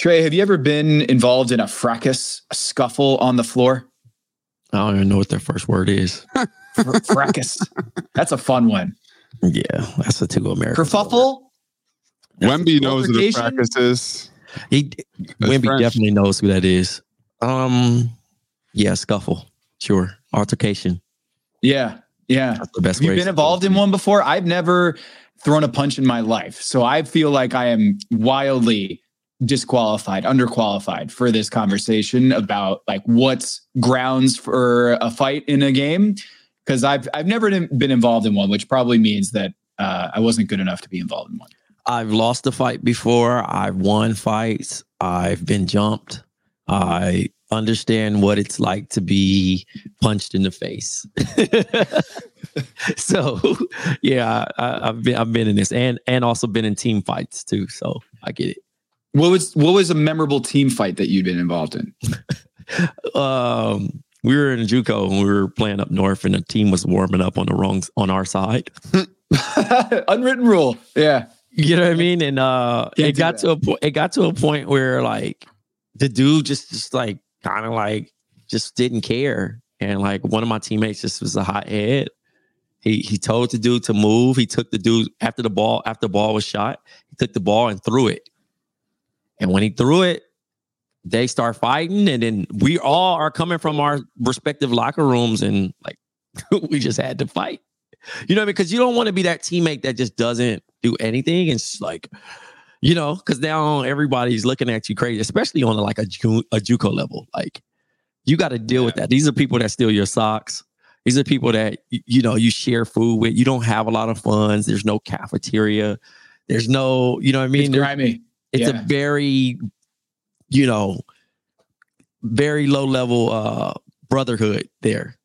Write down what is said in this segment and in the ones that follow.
Trey, have you ever been involved in a fracas, a scuffle on the floor? I don't even know what their first word is. Fr- fracas. That's a fun one. Yeah, that's a two American. Kerfuffle? Wemby knows what a Altercation? fracas is. He Wemby French. definitely knows who that is. Um, yeah, scuffle, sure, altercation. Yeah. Yeah. That's the best Have you been involved in one before? I've never thrown a punch in my life. So I feel like I am wildly disqualified, underqualified for this conversation about like what's grounds for a fight in a game. Cause I've I've never been involved in one, which probably means that uh, I wasn't good enough to be involved in one. I've lost a fight before. I've won fights. I've been jumped. I understand what it's like to be punched in the face. so, yeah, I, I've been I've been in this, and and also been in team fights too. So I get it. What was what was a memorable team fight that you'd been involved in? Um, we were in JUCO and we were playing up north, and the team was warming up on the wrong on our side. Unwritten rule. Yeah. You know what I mean? And uh Can't it got that. to a point it got to a point where like the dude just just like kind of like just didn't care. And like one of my teammates just was a hot head. He he told the dude to move. He took the dude after the ball, after the ball was shot, he took the ball and threw it. And when he threw it, they start fighting. And then we all are coming from our respective locker rooms and like we just had to fight. You know what I mean? Because you don't want to be that teammate that just doesn't do anything. And it's like, you know, because now everybody's looking at you crazy, especially on like a, Ju- a JUCO level. Like, you got to deal with that. These are people that steal your socks. These are people that you know you share food with. You don't have a lot of funds. There's no cafeteria. There's no, you know what I mean? It's grimy. It's Yeah. a very, you know, very low level uh brotherhood there.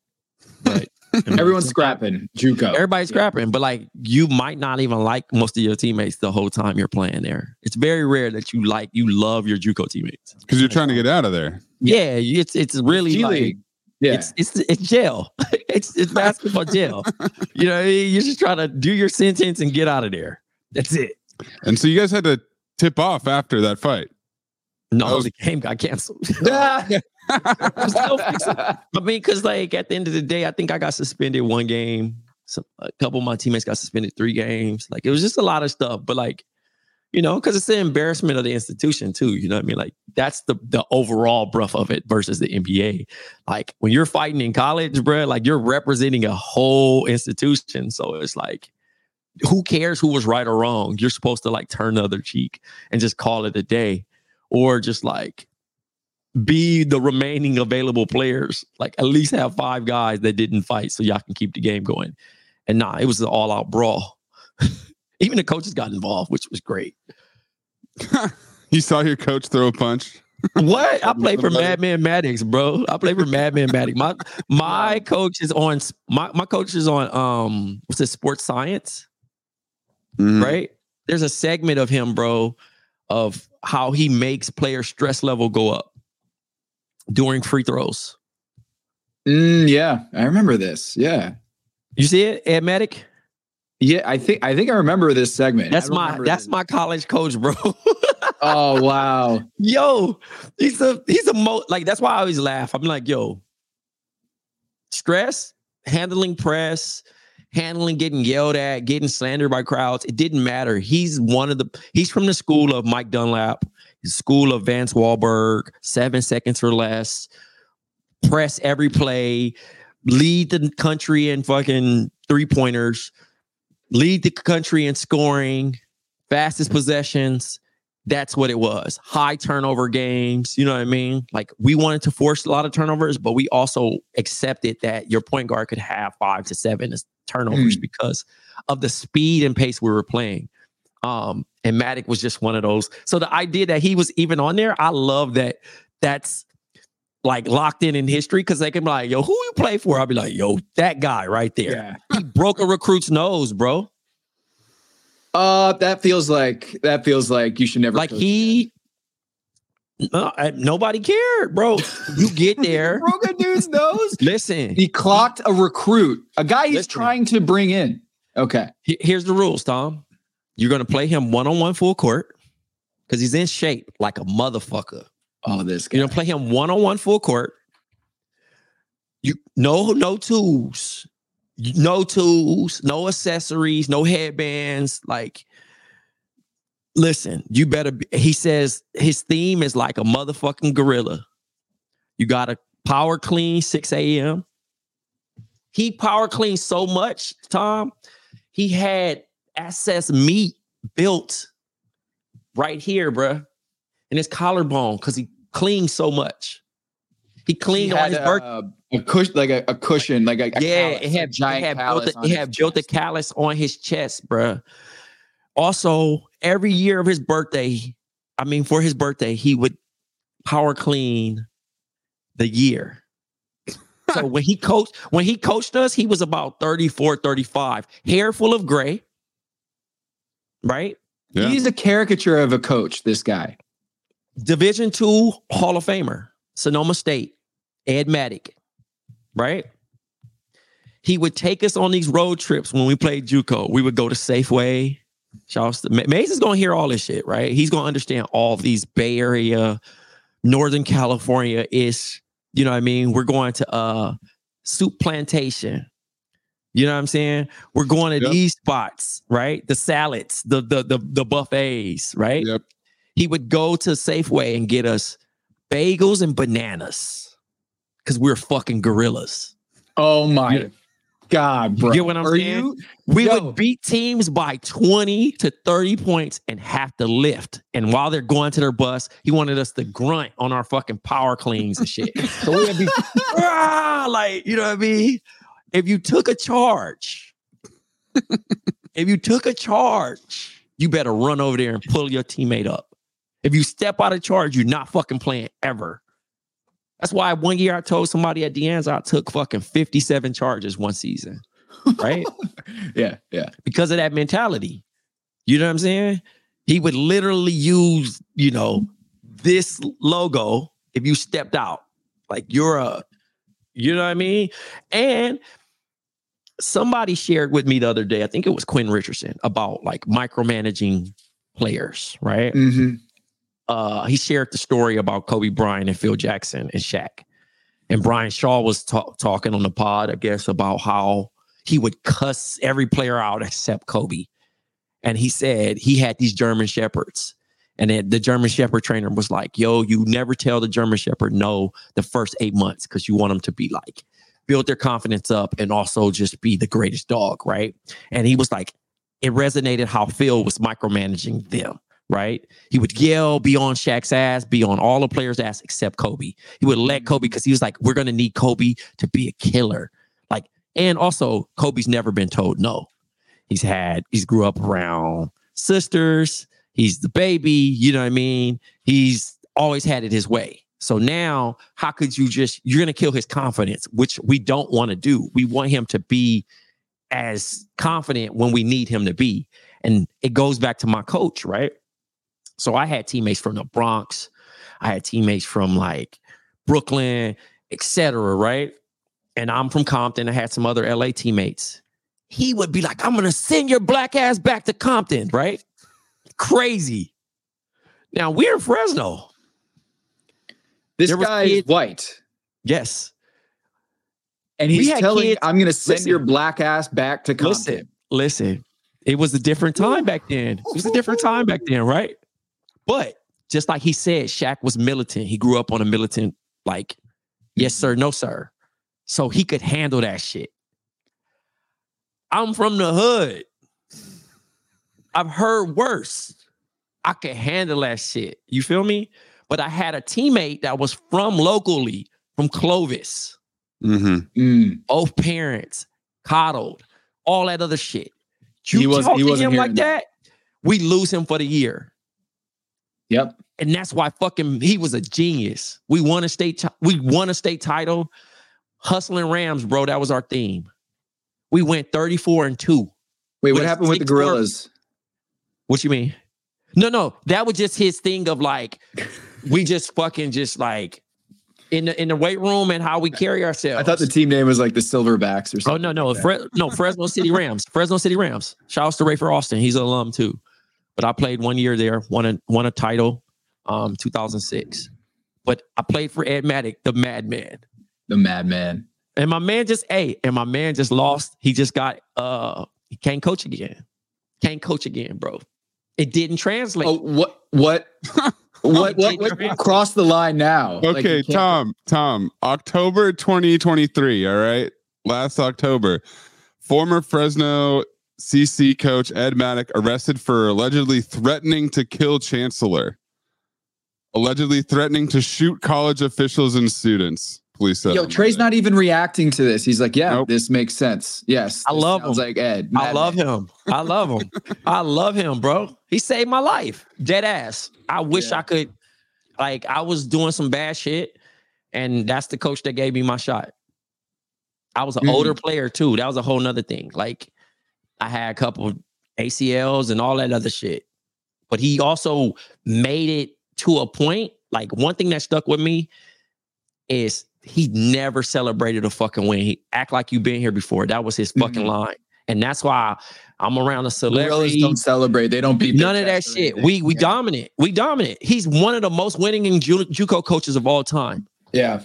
But Everyone's scrapping. JUCO. Everybody's scrapping, but like you might not even like most of your teammates the whole time you're playing there. It's very rare that you like you love your JUCO teammates. Because you're trying to get out of there. Yeah, it's it's really G like League. Yeah. it's it's it's jail. it's it's basketball jail. You know, what I mean? you're just trying to do your sentence and get out of there. That's it. And so you guys had to tip off after that fight. No, That was- the game got canceled. There's I mean, because like at the end of the day, I think I got suspended one game. Some, a couple of my teammates got suspended three games. Like it was just a lot of stuff. But like, you know, because it's the embarrassment of the institution too. You know what I mean? Like that's the the overall bruff of it versus the NBA. Like when you're fighting in college, bro, like you're representing a whole institution. So it's like, who cares who was right or wrong? You're supposed to like turn the other cheek and just call it a day, or just like be the remaining available players. Like at least have five guys that didn't fight so y'all can keep the game going. And nah, it was an all out brawl. Even the coaches got involved, which was great. you saw your coach throw a punch. What? I play for Madman Madec, bro. I play for Madman Madec. My my coach is on my my coach is on um what's it, sports science, Mhm. right? There's a segment of him, bro, of how he makes player stress level go up during free throws. Mm, yeah, I remember this. Yeah, You see it, Ed Madec? yeah. I think I think I remember this segment. That's my that's this. my college coach, bro. Oh wow. yo, he's a he's a mo like that's why I always laugh. I'm like, yo, stress, handling press, handling getting yelled at, getting slandered by crowds. It didn't matter. He's one of the he's from the school of Mike Dunlap, school of Vance Walberg, seven seconds or less, press every play, lead the country in fucking three pointers, lead the country in scoring, fastest possessions that's what it was. High turnover games. You know what I mean? Like we wanted to force a lot of turnovers, but we also accepted that your point guard could have five to seven turnovers because of the speed and pace we were playing. Um, and Madec was just one of those. So the idea that he was even on there, I love that. That's like locked in in history because they can be like, "Yo, who you play for?" I'll be like, "Yo, that guy right there. Yeah. He broke a recruit's nose, bro. Uh, that feels like that feels like you should never like he no, I- nobody cared bro you get there broke a dude's nose. listen He clocked a recruit, a guy he's Listen. trying to bring in. Okay. here's the rules tom you're gonna play him one-on-one full court because he's in shape like a motherfucker Oh, this guy. you're gonna play him one-on-one full court you no no tools no tools no accessories no headbands like listen you better be, he says his theme is like a motherfucking gorilla. You gotta power clean 6 a.m he power cleaned so much tom he had access meat built right here bruh in his collarbone because he cleaned so much. He He cleaned on his birthday uh, a cushion, like a, a cushion, like a, a yeah, callus, it a had, giant it had built, callus a, on it his had built a chest. callus on his chest, bruh. Also, every year of his birthday, I mean, for his birthday, he would power clean the year. so when he coached, when he coached us, he was about 34, 35, hair full of gray, right? Yeah. He's a caricature of a coach. This guy. Division two Hall of Famer, Sonoma State, Ed Madec, right? He would take us on these road trips when we played JUCO. We would go to Safeway. Shouts to Ma- Mayes is gonna hear all this shit, right? He's gonna understand all these Bay Area, Northern California is, you know what I mean? We're going to uh Souplantation. You know what I'm saying? We're going to Yep. these spots, right? The salads, the the the, the buffets, right? Yep. he would go to Safeway and get us bagels and bananas because we're fucking gorillas. Oh my You- God, bro. You get what I'm Are saying? you? We Yo. would beat teams by 20 to 30 points and have to lift. And while they're going to their bus, he wanted us to grunt on our fucking power cleans and shit. So we would be "Ah," like, you know what I mean? If you took a charge, if you took a charge, you better run over there and pull your teammate up. If you step out of charge, you're not fucking playing ever. That's why one year I told somebody at Dean's I took fucking 57 charges one season. Right? Yeah, yeah. because of that mentality. You know what I'm saying? He would literally use, you know, this logo if you stepped out. Like you're a, you know what I mean? And somebody shared with me the other day, I think it was Quinn Richardson, about like micromanaging players, right? hmm uh, he shared the story about Kobe Bryant and Phil Jackson and Shaq. And Brian Shaw was ta- talking on the pod, I guess, about how he would cuss every player out except Kobe. And he said he had these German shepherds. And then the German Shepherd trainer was like, yo, you never tell the German Shepherd no the first eight months because you want them to be like, build their confidence up and also just be the greatest dog, right? And he was like, it resonated how Phil was micromanaging them, right? He would yell, be on Shaq's ass, be on all the players' ass except Kobe. He would let mm-hmm. Kobe because he was like, we're going to need Kobe to be a killer. Like, and also, Kobe's never been told no. He's had, he's grew up around sisters. He's the baby, you know what I mean? He's always had it his way. So now, how could you just, you're going to kill his confidence, which we don't want to do. We want him to be as confident when we need him to be. And it goes back to my coach, right? So I had teammates from the Bronx, I had teammates from like Brooklyn, etc. Right. And I'm from Compton. I had some other LA teammates. He would be like, I'm gonna send your black ass back to Compton, right? Crazy. Now we're in Fresno. This There guy is white. Yes. And he's telling kids- I'm gonna send listen. your black ass back to Compton. Listen, listen. It was a different time back then. It was a different time back then, right? But just like he said, Shaq was militant. He grew up on a militant, like, yes, sir, no, sir. So he could handle that shit. I'm from the hood. I've heard worse. I could handle that shit. You feel me? But I had a teammate that was from locally, from Clovis Mm-hmm. Mm. both parents coddled, all that other shit. You He was- talk he to wasn't him like hearing that, we lose him for the year. Yep. And that's why fucking he was a genius. We won a state ti- we won a state title. Hustling Rams, bro. That was our theme. We went 34 and 2. Wait, what happened with the gorillas? What you mean? No, no, that was just his thing of like, we just fucking just like in the in the weight room and how we carry ourselves. I thought the team name was like the Silverbacks or something. Oh no, no, like. Fre- no, Fresno City Rams. Fresno City Rams. Shouts to Rayford Austin. He's an alum too. But I played one year there, won a won a title, um, 2006. But I played for Ed Madec, the madman. the Madman. And my man just, hey, and my man just lost. He just got uh he can't coach again. Can't coach again, bro. It didn't translate. Oh, what? What? what? What? what cross the line now? Okay, can't- Tom, Tom, October 2023, all right? Last October, former Fresno CC coach Ed Madec arrested for allegedly threatening to kill Chancellor, allegedly threatening to shoot college officials and students. Police said. Yo, Trey's not even reacting to this. He's like, "Yeah, Nope. this makes sense. Yes, I love him. Like Ed, I love him. I love him. I love him, bro. He saved my life. Dead ass. I wish Yeah. I could. Like I was doing some bad shit, and that's the coach that gave me my shot. I was an Mhm. older player too. That was a whole nother thing. Like I had a couple ACLs and all that other shit. But he also made it to a point. Like one thing that stuck with me is he never celebrated a fucking win. He act like you've been here before. That was his fucking Mhm. line. And that's why I'm around a celebrity. don't celebrate. They don't beat. None of that shit. We we yeah. dominant. We dominant. He's one of the most winning in Ju- JUCO coaches of all time. Yeah.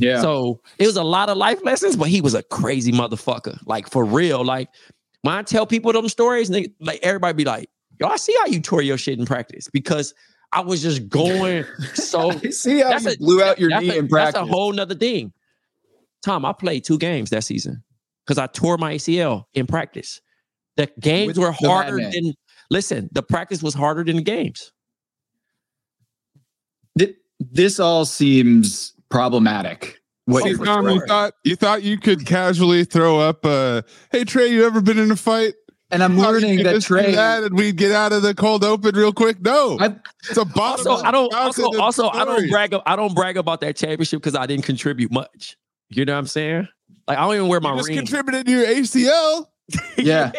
Yeah. So it was a lot of life lessons, but he was a crazy motherfucker. Like for real. Like when I tell people them stories, and they, like everybody be like, "Yo, I see how you tore your shit in practice because I was just going so." see how you a- blew out your knee a, in practice. That's a whole nother thing. Tom, I played two games that season because I tore my ACL in practice. The games With were harder than listen, the practice was harder than the games. This all seems problematic. What you're Tom, you thought you thought you could casually throw up uh hey Trey, you ever been in a fight? and I'm learning that Trey. that and we'd get out of the cold open real quick. No, I, it's a boss. Also, I don't also also I don't brag I don't brag about that championship because I didn't contribute much. You know what I'm saying? Like I don't even wear my You just ring. contributed to your ACL. yeah,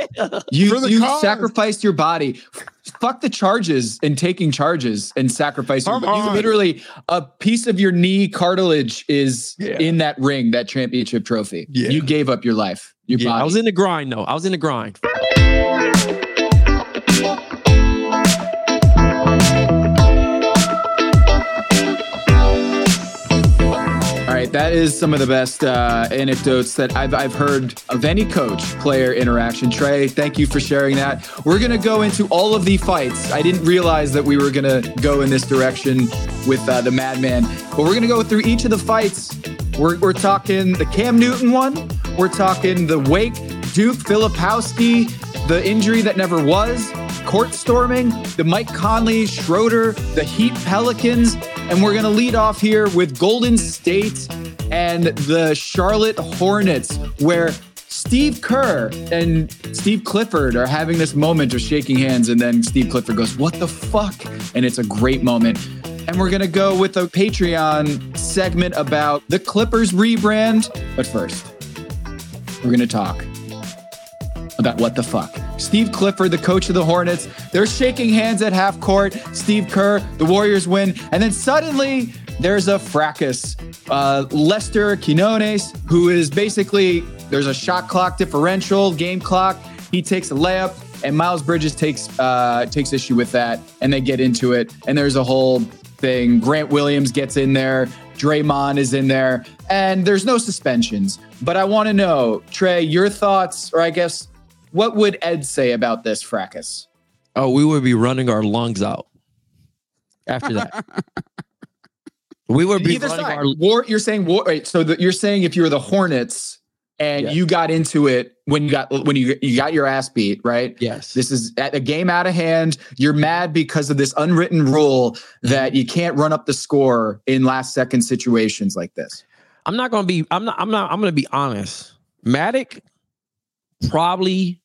you For the you cause. sacrificed your body. Fuck the charges and taking charges and sacrificing. Come You literally a piece of your knee cartilage is Yeah. in that ring, that championship trophy. Yeah. You gave up your life. Your Yeah, body. I was in the grind though. I was in the grind. Right. That is some of the best uh, anecdotes that I've, I've heard of any coach player interaction. Trey, thank you for sharing that. We're going to go into all of the fights. I didn't realize that we were going to go in this direction with uh, the Madman, but we're going to go through each of the fights. We're, we're talking the Cam Newton one, we're talking the Wake Duke Filipowski, the injury that never was, court storming, the Mike Conley, Schroeder, the Heat Pelicans, and we're going to lead off here with Golden State and the Charlotte Hornets, where Steve Kerr and Steve Clifford are having this moment of shaking hands, and then Steve Clifford goes, What the fuck? And it's a great moment. And we're going to go with a Patreon segment about the Clippers rebrand. But first, we're going to talk about what the fuck. Steve Clifford, the coach of the Hornets, they're shaking hands at half court. Steve Kerr, the Warriors win. And then suddenly there's a fracas. Uh, Lester Quinones, who is basically, there's a shot clock differential, game clock. He takes a layup, and Miles Bridges takes uh, takes issue with that, and they get into it. And there's a whole thing. Grant Williams gets in there. Draymond is in there, and there's no suspensions. But I want to know, Trey, your thoughts, or I guess what would Ed say about this fracas? Oh, we would be running our lungs out after that. we would be Either running side. our War, you're saying war. Wait, so the, you're saying if you were the Hornets and Yeah. you got into it when you got when you you got your ass beat, right? yes. This is at a game out of hand. You're mad because of this unwritten rule that you can't run up the score in last second situations like this. I'm not gonna be. I'm not. I'm not. I'm gonna be honest. Madec probably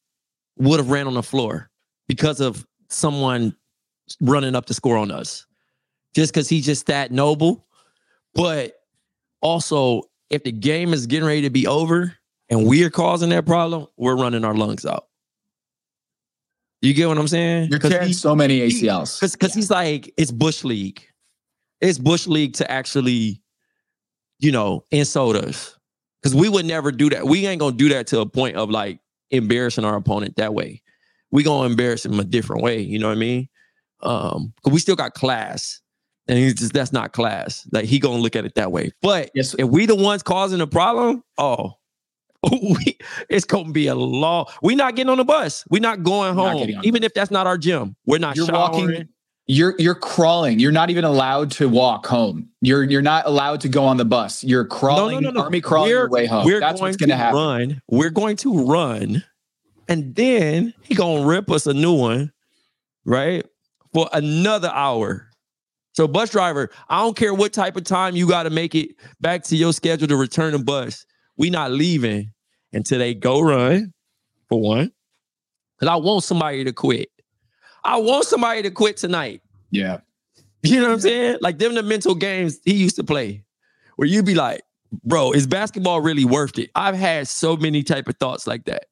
would have ran on the floor because of someone running up the score on us, just because he's just that noble. But also, if the game is getting ready to be over and we're causing that problem, we're running our lungs out. You get what I'm saying? You're he- so many ACLs. because because he's like it's bush league it's bush league to actually you know insult us because we would never do that we ain't gonna do that to a point of like embarrassing our opponent that way we gonna embarrass him a different way you know what i mean um because we still got class and he's just that's not class like he gonna look at it that way but Yes. if we the ones causing the problem oh we, it's gonna be a law. we not getting on the bus. we not going home, the even if that's not our gym. We're not You're showering. walking. You're you're crawling. You're not even allowed to walk home. You're you're not allowed to go on the bus. You're crawling, army crawling your way home. We're That's going what's going to happen. run. We're going to run, and then he gonna rip us a new one, right? For another hour. So, bus driver, I don't care what type of time you got to make it back to your schedule to return the bus. We not leaving until they go run. For one, because I want somebody to quit. I want somebody to quit tonight. Yeah. You know what I'm saying? Like them the mental games he used to play, where you'd be like, bro, is basketball really worth it? I've had so many type of thoughts like that.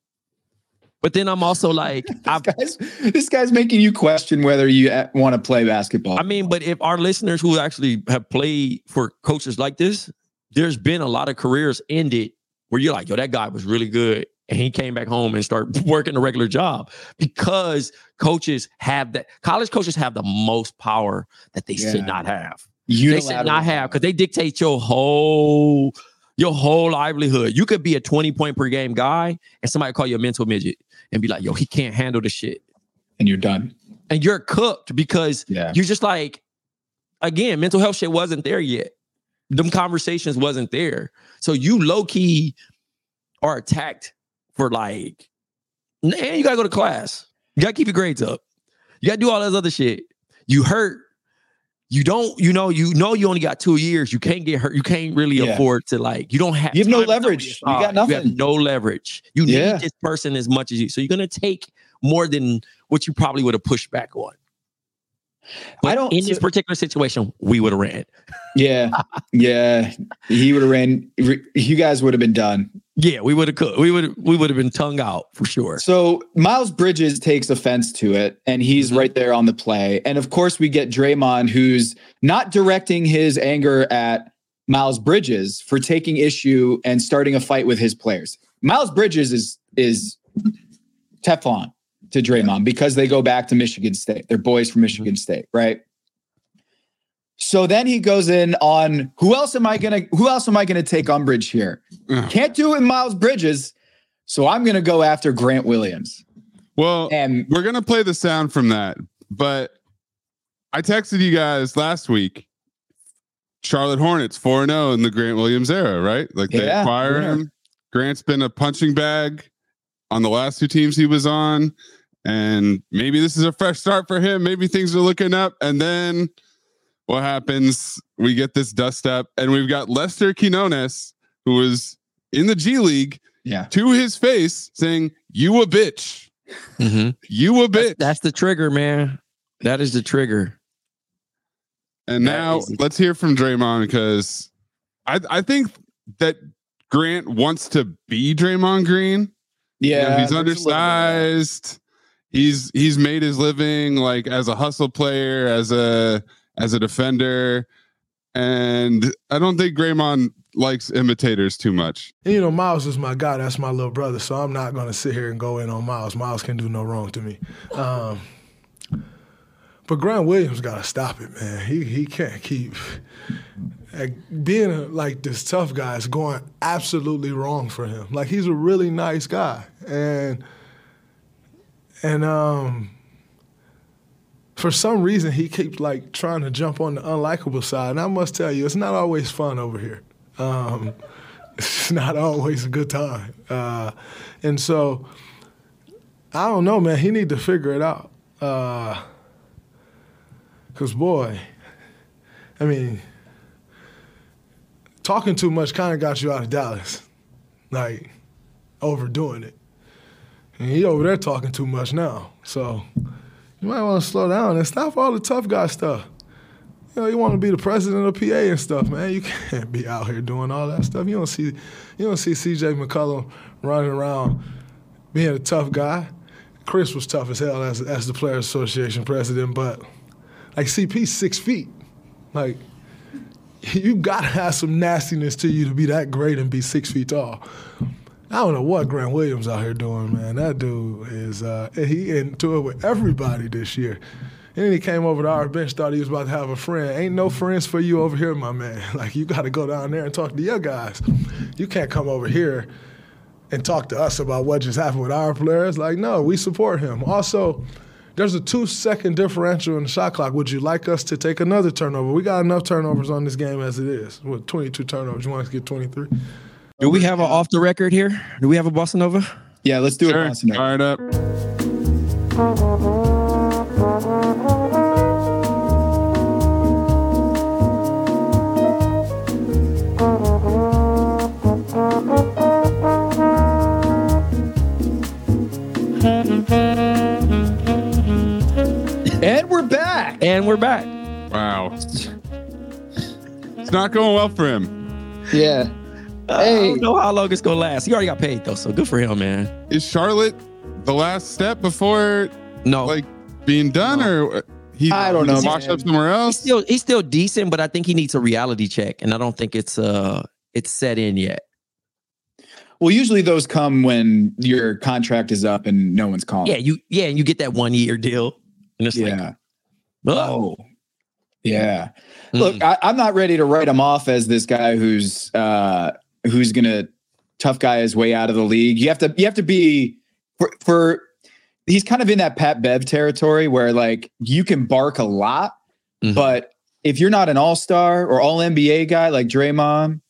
But then I'm also like, This guy's, this guy's making you question whether you want to play basketball. I mean, but if our listeners who actually have played for coaches like this, there's been a lot of careers ended where you're like, yo, that guy was really good. And he came back home and started working a regular job because coaches have that. College coaches have the most power that they Yeah. should not have. you they should not have because they dictate your whole your whole livelihood. You could be a 20 point per game guy and somebody call you a mental midget and be like, yo, he can't handle the shit. and you're done. And you're cooked because Yeah. you're just like, again, mental health shit wasn't there yet. Them conversations wasn't there. So you low key are attacked for like, and you gotta go to class. You gotta keep your grades up. You gotta do all this other shit. You hurt. You don't, you know, you know you only got two years. You can't get hurt. You can't really Yeah. afford to like, you don't have You have no leverage. You got nothing. You have no leverage. You need this person as much as you. So you're gonna take more than what you probably would have pushed back on. But I don't- in this so- particular situation, we would have ran. Yeah. Yeah. He would have ran. You guys would have been done. Yeah, we would have cooked. We would we would have been tongue out for sure. So Miles Bridges takes offense to it, and he's Mhm. right there on the play. And of course, we get Draymond, who's not directing his anger at Miles Bridges for taking issue and starting a fight with his players. Miles Bridges is is Teflon to Draymond because they go back to Michigan State. They're boys from mm-hmm. Michigan State, right? So then he goes in on who else am I gonna who else am I gonna take umbrage here? Ugh. Can't do it with Miles Bridges, so I'm gonna go after Grant Williams. Well, And we're gonna play the sound from that, but I texted you guys last week. Charlotte Hornets 4 0 in the Grant Williams era, right? Like they Yeah, acquire yeah. him. Grant's been a punching bag on the last two teams he was on. And maybe this is a fresh start for him. Maybe things are looking up. And then what happens? We get this dust up, and we've got Lester Quinones, who was in the G League, yeah, to his face saying, You a bitch. Mhm. You a bitch. That's the trigger, man. That is the trigger. And That now is- let's hear from Draymond because I I think that Grant wants to be Draymond Green. You know, yeah. he's there's little bit undersized. He's he's made his living like as a hustle player, as a as a defender, and I don't think Draymond likes imitators too much. You know, Miles is my guy. That's my little brother. So I'm not to sit here and go in on Miles. Miles can do no wrong to me. Um, but Grant Williams got to stop it, man. He he can't keep like, being a, like this tough guy is going absolutely wrong for him. Like he's a really nice guy, and and um. For some reason, he keeps like trying to jump on the unlikable side, and I must tell you, it's not always fun over here. Um, it's not always a good time. Uh, and so I don't know, man. He need to figure it out. Uh, Cause boy, I mean, talking too much kind of got you out of Dallas, like overdoing it. And he over there talking too much now. So you might want to slow down and stop all the tough guy stuff. You know, you want to be the president of PA and stuff, man. You can't be out here doing all that stuff. You don't see, you don't see CJ McCollum running around being a tough guy. Chris was tough as hell as as the Players Association president, but like CP's six feet. Like you gotta have some nastiness to you to be that great and be six feet tall. I don't know what Grant Williams out here doing, man. That dude is uh, he into it with everybody this year. And then he came over to our bench, thought he was about to have a friend. Ain't no friends for you over here, my man. Like you got to go down there and talk to your guys. You can't come over here and talk to us about what just happened with our players. Like no, we support him. Also, there's a two-second differential in the shot clock. Would you like us to take another turnover? We got enough turnovers on this game as it is. With 22 turnovers, you want us to get 23? Do we have an off the record here? Do we have a Bossa Nova? Yeah, let's do it. Sure. Boston. Fired up. And we're back. And we're back. Wow. It's not going well for him. Yeah. I Hey. don't know how long it's gonna last. He already got paid though, so good for him, man. Is Charlotte the last step before No, like being done, or he? I don't know, he's Washed up somewhere he's else. still he's still decent, but I think he needs a reality check, and I don't think it's uh it's set in yet. Well, usually those come when your contract is up and no one's calling. Yeah, you yeah, and you get that one year deal, and it's like, oh, Oh. Yeah. Look, I, I'm not ready to write him off as this guy who's uh who's gonna tough guy his way out of the league. You have to you have to be for for he's kind of in that Pat Bev territory where like you can bark a lot, Mhm. but if you're not an all-star or all NBA guy like Draymond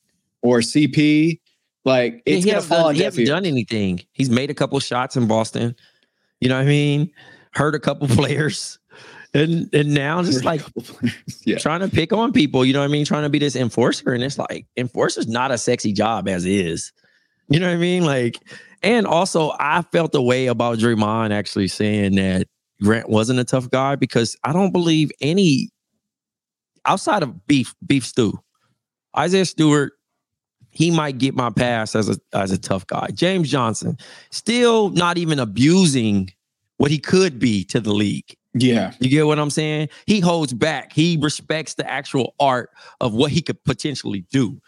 or CP, like Yeah, he gonna fall done, on he hasn't done anything. He's made a couple shots in Boston. You know what I mean? Hurt a couple players. And and now just like yeah. trying to pick on people, you know what I mean? Trying to be this enforcer. And it's like enforcer's not a sexy job as is. You know what I mean? Like, and also I felt the way about Draymond actually saying that Grant wasn't a tough guy because I don't believe any outside of beef, beef stew, Isaiah Stewart, he might get my pass as a as a tough guy. James Johnson, still not even abusing what he could be to the league. Yeah. You get what I'm saying? He holds back. He respects the actual art of what he could potentially do.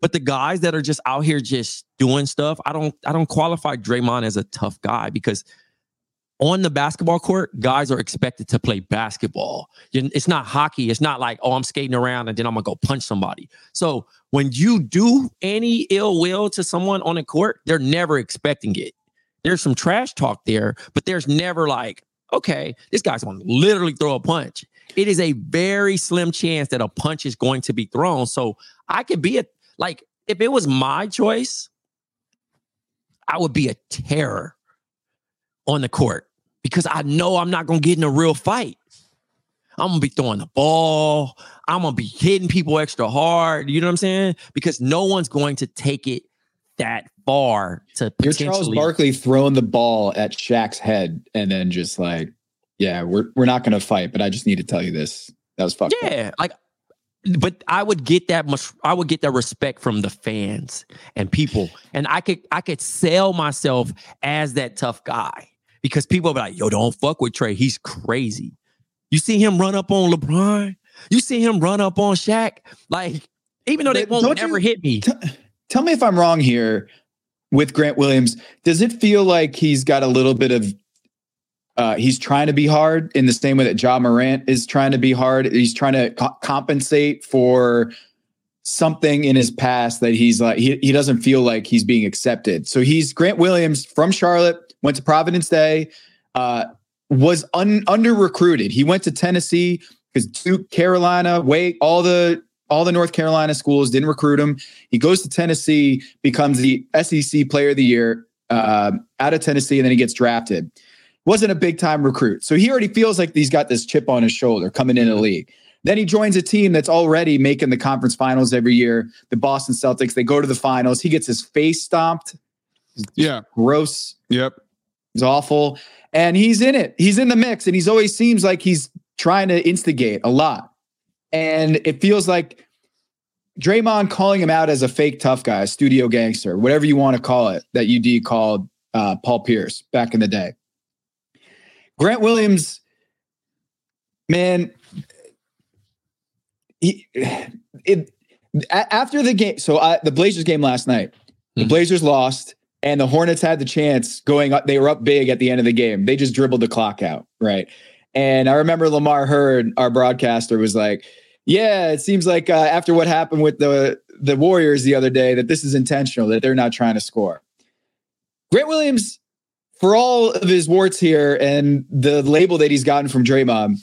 But the guys that are just out here just doing stuff, I don't I don't qualify Draymond as a tough guy because on the basketball court, guys are expected to play basketball. It's not hockey. It's not like, oh, I'm skating around and then I'm gonna go punch somebody. So when you do any ill will to someone on the court, they're never expecting it. There's some trash talk there, but there's never like, okay, this guy's gonna literally throw a punch. It is a very slim chance that a punch is going to be thrown. So I could be a like if it was my choice, I would be a terror on the court because I know I'm not gonna get in a real fight. I'm gonna be throwing the ball. I'm gonna be hitting people extra hard. You know what I'm saying? Because no one's going to take it that far to You're. Charles Barkley throwing the ball at Shaq's head and then just like, yeah, we're we're not gonna fight, but I just need to tell you this. That was fucked up. Yeah, like, but I would get that much. I would get that respect from the fans and people, and I could I could sell myself as that tough guy because people be like, "Yo, don't fuck with Trey. He's crazy." You see him run up on LeBron. You see him run up on Shaq. Like, even though they But won't ever you- hit me. T- tell me if I'm wrong here with Grant Williams. Does it feel like he's got a little bit of uh, he's trying to be hard in the same way that Ja Morant is trying to be hard. He's trying to co- compensate for something in his past that he's like he, he doesn't feel like he's being accepted. So he's Grant Williams from Charlotte, went to Providence Day, uh, was un, under recruited. He went to Tennessee because Duke, Carolina, Wake, all the all the North Carolina schools didn't recruit him. He goes to Tennessee, becomes the SEC Player of the Year uh, out of Tennessee, and then he gets drafted. Wasn't a big time recruit, so he already feels like he's got this chip on his shoulder coming in the league. Then he joins a team that's already making the conference finals every year. The Boston Celtics. They go to the finals. He gets his face stomped. Yeah. Gross. Yep. It's awful. And he's in it. He's in the mix. And he's always seems like he's trying to instigate a lot. And it feels like Draymond calling him out as a fake tough guy, a studio gangster, whatever you want to call it, that UD called uh, Paul Pierce back in the day. Grant Williams, man, he, it, a- after the game, so I, the Blazers game last night, the Mhm. Blazers lost, and the Hornets had the chance going up. They were up big at the end of the game. They just dribbled the clock out, right? And I remember Lamar Hurd, our broadcaster, was like, "Yeah, it seems like uh, after what happened with the the Warriors the other day, that this is intentional. That they're not trying to score." Grant Williams, for all of his warts here and the label that he's gotten from Draymond,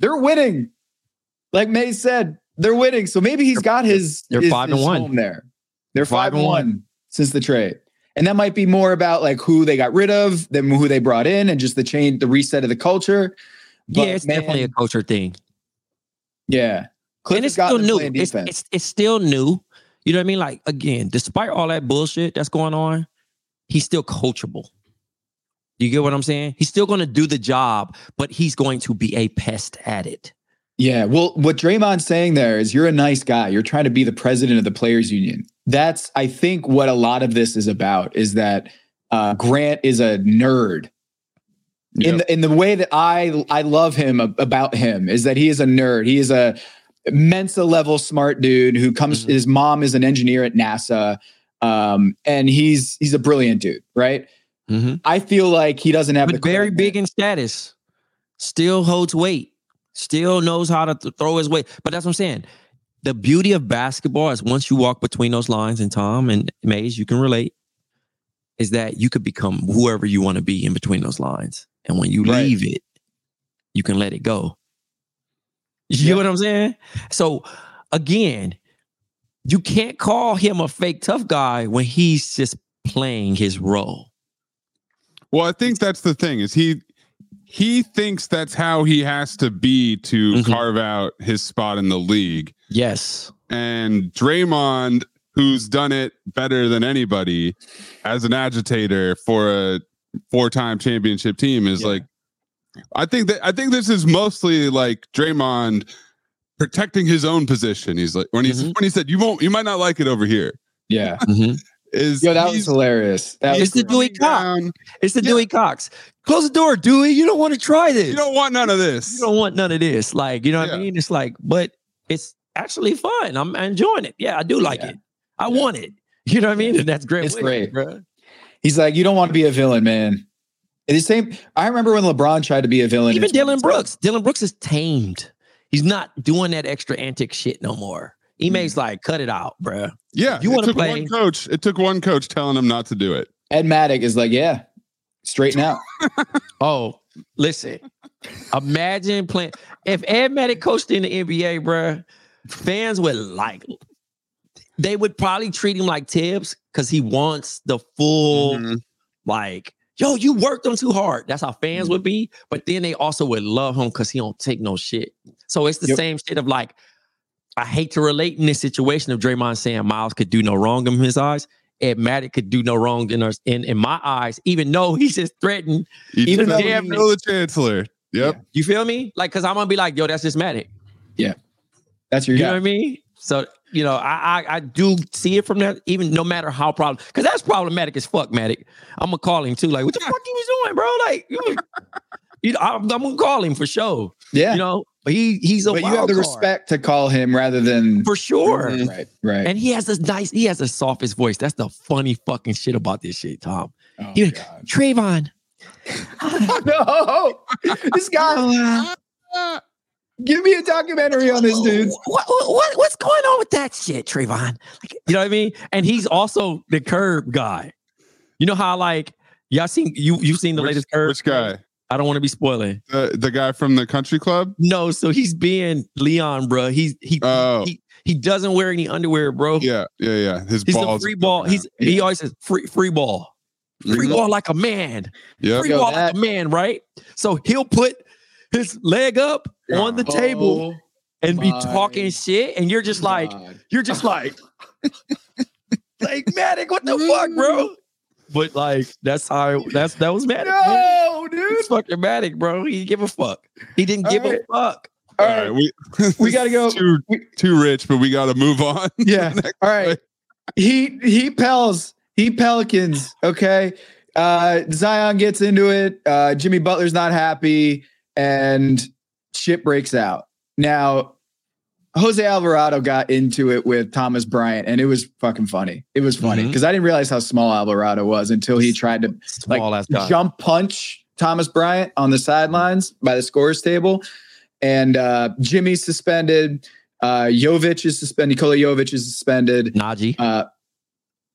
they're winning. Like May said, they're winning. So maybe he's got his. they're his- five and one. there. They're Five five, and and one since the trade. And that might be more about like who they got rid of than who they brought in and just the change, the reset of the culture. yeah, it's man, definitely a culture thing. Yeah. Cliff and it's still new. It's, it's it's still new. You know what I mean? Like again, despite all that bullshit that's going on, he's still coachable. You get what I'm saying? He's still going to do the job, but he's going to be a pest at it. Yeah. Well, what Draymond's saying there is you're a nice guy. You're trying to be the president of the players union. That's, I think, what a lot of this is about is that uh, Grant is a nerd. In the, in the way that I I love him about him is that he is a nerd. He is a Mensa level smart dude who comes. Mhm. His mom is an engineer at NASA, um, and he's he's a brilliant dude, right? Mm-hmm. I feel like he doesn't have But the very big in status, still holds weight, still knows how to th- throw his weight. But that's what I'm saying. The beauty of basketball is once you walk between those lines, and Tom and Mayes, you can relate, is that you could become whoever you want to be in between those lines. And when you Right. leave it, you can let it go. You Yeah. know what I'm saying? So again, you can't call him a fake tough guy when he's just playing his role. Well, I think that's the thing is he he thinks that's how he has to be to Mhm. carve out his spot in the league. Yes. And Draymond, who's done it better than anybody as an agitator for a four-time championship team, is Yeah. like I think that I think this is mostly like Draymond protecting his own position. He's like when he's Mhm. when he said you won't you might not like it over here. Yeah. Is Yo, that was hilarious. That It's was the Dewey coming Cox. down. It's the Yeah. Dewey Cox. Close the door, Dewey. You don't want to try this. You don't want none of this. You don't want none of this. Like, you know what I mean? It's like, but it's actually fun. I'm enjoying it. Yeah, I do like Yeah. it. I want it. You know what I mean? And that's great. It's with great. bro. He's like, you don't want to be a villain, man. The same. I remember when LeBron tried to be a villain. Even Dillon Brooks. Dillon Brooks is tamed. He's not doing that extra antic shit no more. Ime's mm. like, cut it out, bruh. Yeah, You wanna play- one coach. It took one coach telling him not to do it. Ed Madec is like, yeah, straighten out. Oh, listen. Imagine playing if Ed Madec coached in the NBA, bruh, fans would like they would probably treat him like Thibs because he wants the full Mhm. like, yo, you worked him too hard. That's how fans would be. But then they also would love him because he don't take no shit. So it's the Yep. same shit of like, I hate to relate in this situation of Draymond saying Miles could do no wrong in his eyes. Ed Madec could do no wrong in us in, in my eyes, even though he's just threatened. You Even damn know the chancellor. Yep. You feel me? Like, cause I'm gonna be like, yo, that's just Madec. Yeah. That's your You guy. know what I mean? So you know, I, I I do see it from that, even no matter how problem, because that's problematic as fuck, Madec. I'm gonna call him too. Like, what the fuck you was doing, bro? Like, you, you know, I'm, I'm gonna call him for sure. Yeah. You know, but he he's a but you have the card, respect to call him rather than for sure. Mm-hmm. Right. Right. And he has this nice, he has the softest voice. That's the funny fucking shit about this shit, Tom. oh, You- God. Travonne, no, this guy. Uh, uh, Give me a documentary on this dude. What, what, what- what's going on with that shit, Travonne? Like, you know what I mean? And he's also the curb guy. You know how like y'all seen you you've seen the Which, latest curb? which guy? I don't want to be spoiling. The the guy from the country club? No, so he's being Leon, bro. He's he Oh. he he doesn't wear any underwear, bro. Yeah, yeah, yeah. His He's balls. a free ball. He's he always says free free ball. Free ball like a man. Yep. Free Yo, ball that- like a man, right? So he'll put his leg up on the table Oh, and be talking shit, and you're just like, you're just like, like Madec, what the fuck, bro? But like, that's how that's that was Madec. man. no, dude. It's fucking Madec, bro. He didn't give a fuck. He didn't give Alright. a fuck. All All right. right, we We gotta go. Too too rich, but we got to move on. Yeah. All right. He he pels. He pelicans. Okay. Uh Zion gets into it. Uh Jimmy Butler's not happy and shit breaks out. Now Jose Alvarado got into it with Thomas Bryant and it was fucking funny. It was funny because I didn't realize how small Alvarado was until he tried to like Small jump punch Thomas Bryant on the sidelines by the scores table. And uh, Jimmy's suspended. Uh, Jovic is suspended. Nikola Jovic is suspended. Naji. Uh,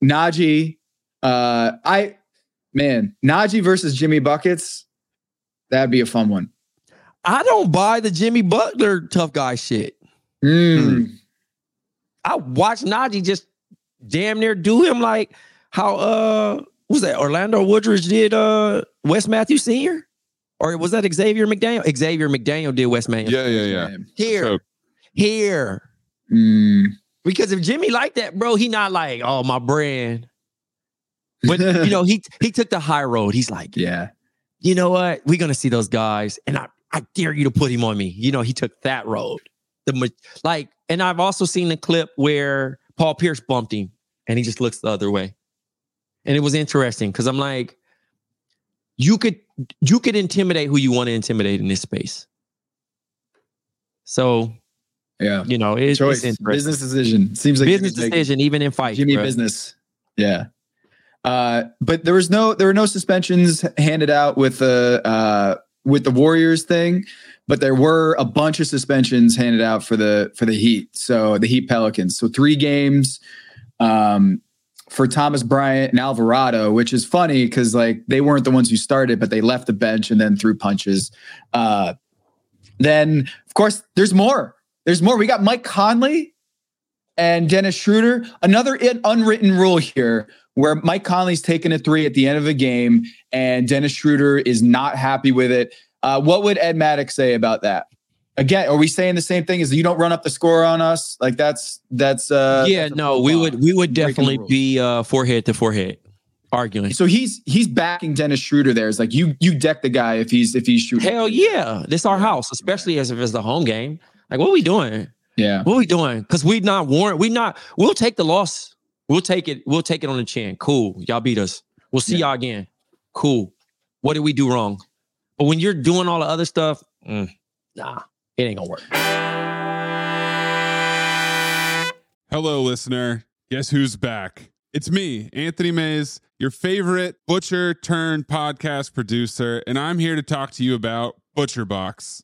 Naji. Uh, I man, Naji versus Jimmy buckets. That'd be a fun one. I don't buy the Jimmy Butler tough guy shit. Mm. I watched Naji just damn near do him like how uh what was that Orlando Woolridge did uh Wes Matthews Senior? Or was that Xavier McDaniel? Xavier McDaniel did Wes Man. Yeah, yeah, yeah. Here, So, here. Mm. Because if Jimmy like that, bro, he not like, oh my brand. But you know, he he took the high road. He's like, Yeah. you know what? We're gonna see those guys, and I I dare you to put him on me. You know, he took that road. The like, and I've also seen the clip where Paul Pierce bumped him, and he just looks the other way, and it was interesting because I'm like, you could you could intimidate who you want to intimidate in this space. So Yeah. you know, it's, Choice. it's. Business decision. Seems like Business decision, even in fights. Jimmy bruh. business. Yeah. Uh, but there was no there were no suspensions handed out with the uh, with the Warriors thing, but there were a bunch of suspensions handed out for the for the Heat. So the Heat Pelicans. So three games um, for Thomas Bryant and Alvarado, which is funny because like they weren't the ones who started, but they left the bench and then threw punches. Uh, then of course there's more. There's more. We got Mike Conley and Dennis Schroder. Another unwritten rule here where Mike Conley's taking a three at the end of a game and Dennis Schroder is not happy with it. Uh, what would Ed Madec say about that? Again, are we saying the same thing? Is you don't run up the score on us? Like that's that's uh yeah, that's no, we would we would definitely be uh forehead to forehead arguing. So he's he's backing Dennis Schroder there. It's like you you deck the guy if he's if he's shooting. Hell yeah, this our house, especially as if it's the home game. Like, what we doing? Yeah. What we doing? Because we not warrant. We not. We'll take the loss. We'll take it. We'll take it on the chin. Cool. Y'all beat us. We'll see Yeah. y'all again. Cool. What did we do wrong? But when you're doing all the other stuff, mm, nah, it ain't gonna work. hello, listener. Guess who's back? It's me, Anthony Mayes, your favorite butcher turned podcast producer, and I'm here to talk to you about ButcherBox.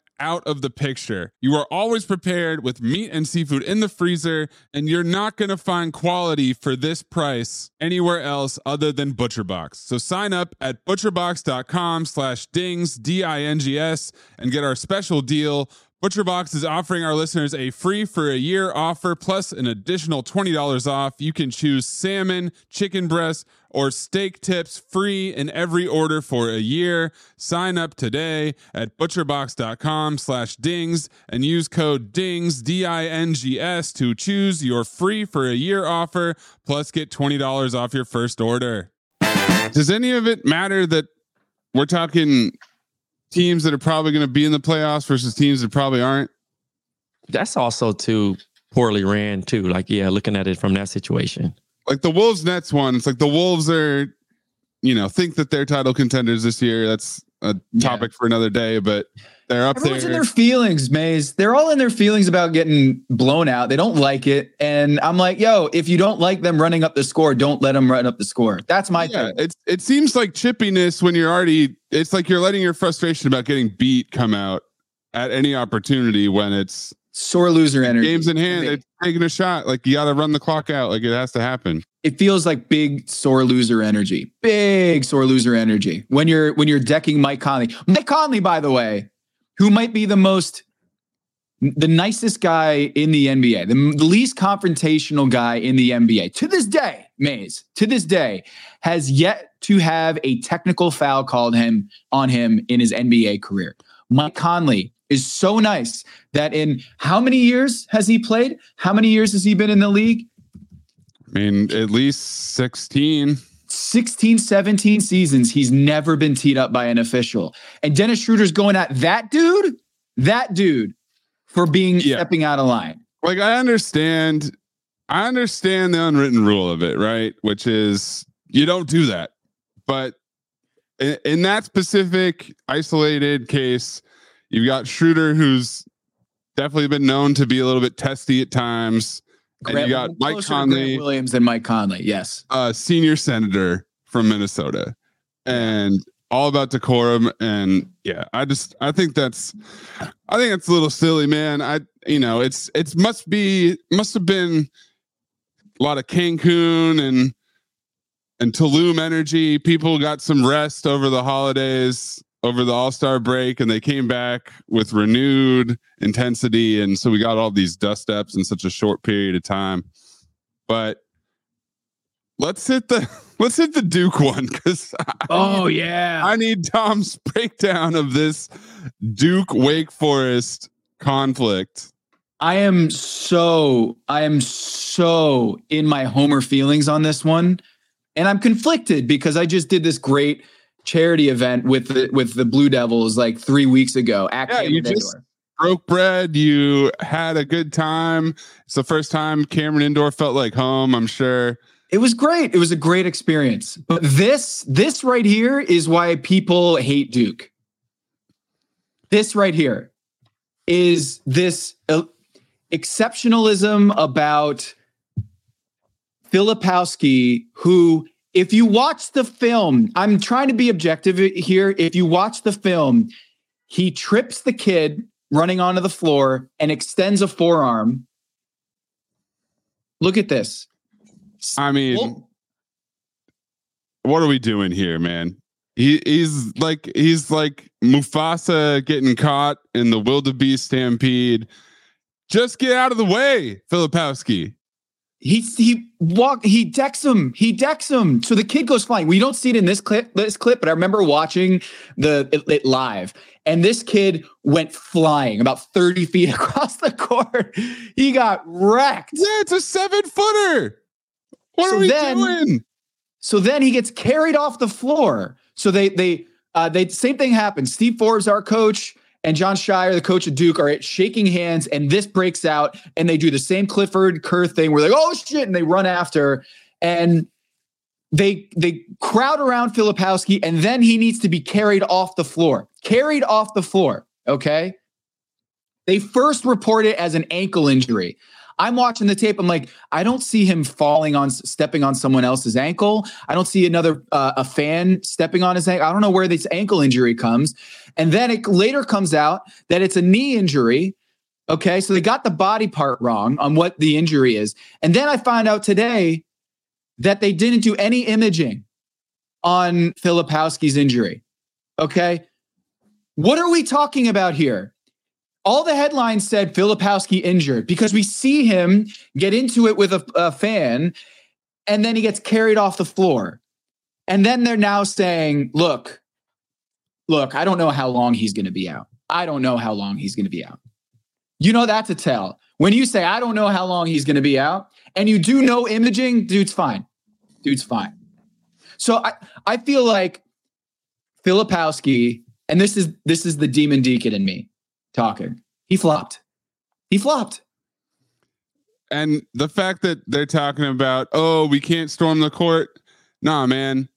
out of the picture. You are always prepared with meat and seafood in the freezer, and you're not going to find quality for this price anywhere else other than ButcherBox. So sign up at butcherbox.com slash dings, D-I-N-G-S, and get our special deal. ButcherBox is offering our listeners a free for a year offer plus an additional $20 off. You can choose salmon, chicken breast, or steak tips free in every order for a year. Sign up today at butcherbox.com slash dings and use code DINGS, D-I-N-G-S to choose your free for a year offer plus get $20 off your first order. Does any of it matter that we're talking teams that are probably going to be in the playoffs versus teams that probably aren't? That's also too poorly ran too. Like, yeah, looking at it from that situation. Like the Wolves Nets one, it's like the Wolves are, you know, think that they're title contenders this year. That's a topic yeah. for another day, but they're up Everyone's there. in their feelings, Mayes. They're all in their feelings about getting blown out. They don't like it. And I'm like, yo, if you don't like them running up the score, don't let them run up the score. That's my yeah, thing. It's it seems like chippiness when you're already it's like you're letting your frustration about getting beat come out at any opportunity when it's sore loser energy. Games in hand, it's taking a shot. Like you gotta run the clock out. Like it has to happen it feels like big sore loser energy. Big sore loser energy. When you're when you're decking Mike Conley. Mike Conley, by the way, who might be the most the nicest guy in the NBA, the, the least confrontational guy in the NBA to this day, Mayes, to this day, has yet to have a technical foul called him on him in his NBA career. Mike Conley is so nice that in how many years has he played? How many years has he been in the league? I mean, at least 16. 16, 17 seasons, he's never been teed up by an official. And Dennis Schroder's going at that dude, that dude, for being yeah. stepping out of line. Like, I understand, I understand the unwritten rule of it, right? Which is you don't do that. But in, in that specific isolated case, you've got Schroder, who's definitely been known to be a little bit testy at times and you got Mike Conley Williams and Mike Conley. Yes, uh, senior senator from Minnesota, and all about decorum. And yeah, I just I think that's I think it's a little silly, man. I you know it's it's must be must have been a lot of Cancun and and Tulum energy. People got some rest over the holidays over the All Star break, and they came back with renewed intensity, and so we got all these dust ups in such a short period of time. But let's hit the let's hit the Duke one because oh need, yeah, I need Tom's breakdown of this Duke Wake Forest conflict. I am so I am so in my Homer feelings on this one, and I'm conflicted because I just did this great charity event with the with the Blue Devils like three weeks ago at yeah, you just broke bread. You had a good time. It's the first time Cameron Indoor felt like home. I'm sure it was great. It was a great experience. But this this right here is why people hate Duke. This right here is this uh, exceptionalism about Filipowski, who if you watch the film, I'm trying to be objective here. If you watch the film, he trips the kid running onto the floor and extends a forearm. Look at this. I mean, what are we doing here, man? He he's like he's like Mufasa getting caught in the wildebeest stampede. Just get out of the way, Filipowski. He he walk he decks him. He decks him. So the kid goes flying. We don't see it in this clip, this clip, but I remember watching the it, it live. And this kid went flying about 30 feet across the court. He got wrecked. Yeah, it's a seven footer. What So are we then- doing? So then he gets carried off the floor. So they they uh they same thing happens. Steve Forbes, our coach, and Jon Scheyer, the coach of Duke, are at shaking hands, and this breaks out, and they do the same Clifford Kerr thing where they're like, oh shit, and they run after, and they they crowd around Filipowski, and then he needs to be carried off the floor. Carried off the floor. Okay. They first report it as an ankle injury. I'm watching the tape. I'm like, I don't see him falling on, stepping on someone else's ankle. I don't see another uh, a fan stepping on his ankle. I don't know where this ankle injury comes. And then it later comes out that it's a knee injury. Okay, so they got the body part wrong on what the injury is. And then I find out today that they didn't do any imaging on Filipowski's injury. Okay, what are we talking about here? All the headlines said Filipowski injured because we see him get into it with a, a fan and then he gets carried off the floor. And then they're now saying, look, look, I don't know how long he's going to be out. I don't know how long he's going to be out. You know, that's a tell. When you say, I don't know how long he's going to be out, and you do no imaging, dude's fine. Dude's fine. So I, I feel like Filipowski, and this is this is the demon deacon in me talking. He flopped. He flopped. And the fact that they're talking about, oh, we can't storm the court. Nah, man.